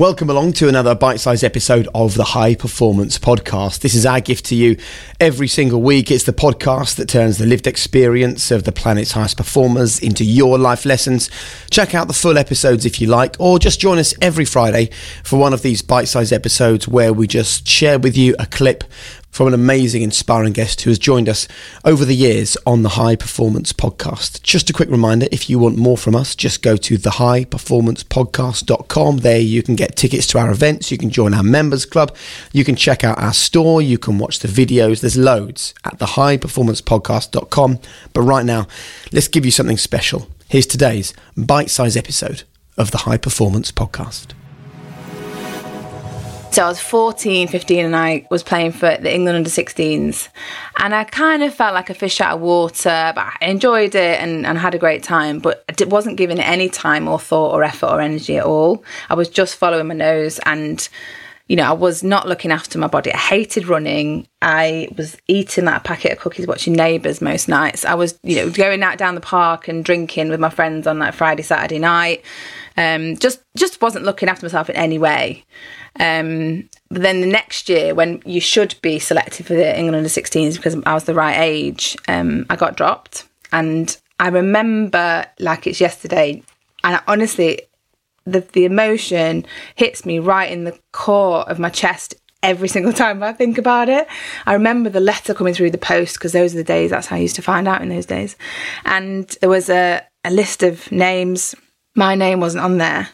Welcome along to another bite sized episode of the High Performance Podcast. This is our gift to you every single week. It's the podcast that turns the lived experience of the planet's highest performers into your life lessons. Check out the full episodes if you like, or just join us every Friday for one of these bite sized episodes where we just share with you a clip from an amazing, inspiring guest who has joined us over the years on the High Performance Podcast. Just a quick reminder if you want more from us, just go to thehighperformancepodcast.com. There you can get tickets to our events, you can join our members club, you can check out our store, you can watch the videos. There's loads at thehighperformancepodcast.com. But right now, let's give you something special. Here's today's bite sized episode of the High Performance Podcast. So I was 14, 15, and I was playing for the England under 16s. And I kind of felt like a fish out of water, but I enjoyed it and, and had a great time. But I wasn't giving it any time or thought or effort or energy at all. I was just following my nose and you know, I was not looking after my body. I hated running. I was eating that packet of cookies, watching Neighbours most nights. I was, you know, going out down the park and drinking with my friends on like Friday, Saturday night. Um, just, just wasn't looking after myself in any way. Um, but then the next year, when you should be selected for the England under 16s because I was the right age, um, I got dropped. And I remember like it's yesterday. And I, honestly, the, the emotion hits me right in the core of my chest every single time I think about it. I remember the letter coming through the post because those are the days, that's how I used to find out in those days. And there was a, a list of names my name wasn't on there.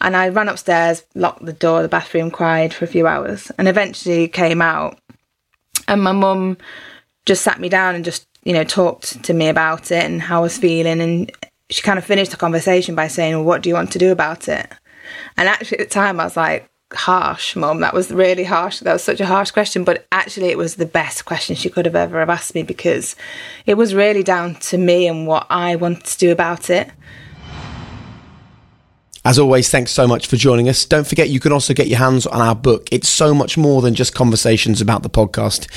And I ran upstairs, locked the door the bathroom, cried for a few hours, and eventually came out. And my mum just sat me down and just, you know, talked to me about it and how I was feeling. And she kind of finished the conversation by saying, Well, what do you want to do about it? And actually, at the time, I was like, harsh, mom. That was really harsh. That was such a harsh question, but actually, it was the best question she could have ever have asked me because it was really down to me and what I wanted to do about it. As always, thanks so much for joining us. Don't forget, you can also get your hands on our book. It's so much more than just conversations about the podcast.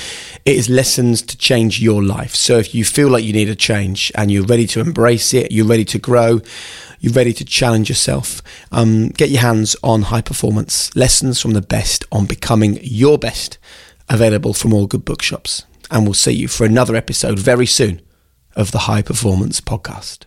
It is lessons to change your life. So if you feel like you need a change and you're ready to embrace it, you're ready to grow, you're ready to challenge yourself, um, get your hands on high performance lessons from the best on becoming your best. Available from all good bookshops. And we'll see you for another episode very soon of the High Performance Podcast.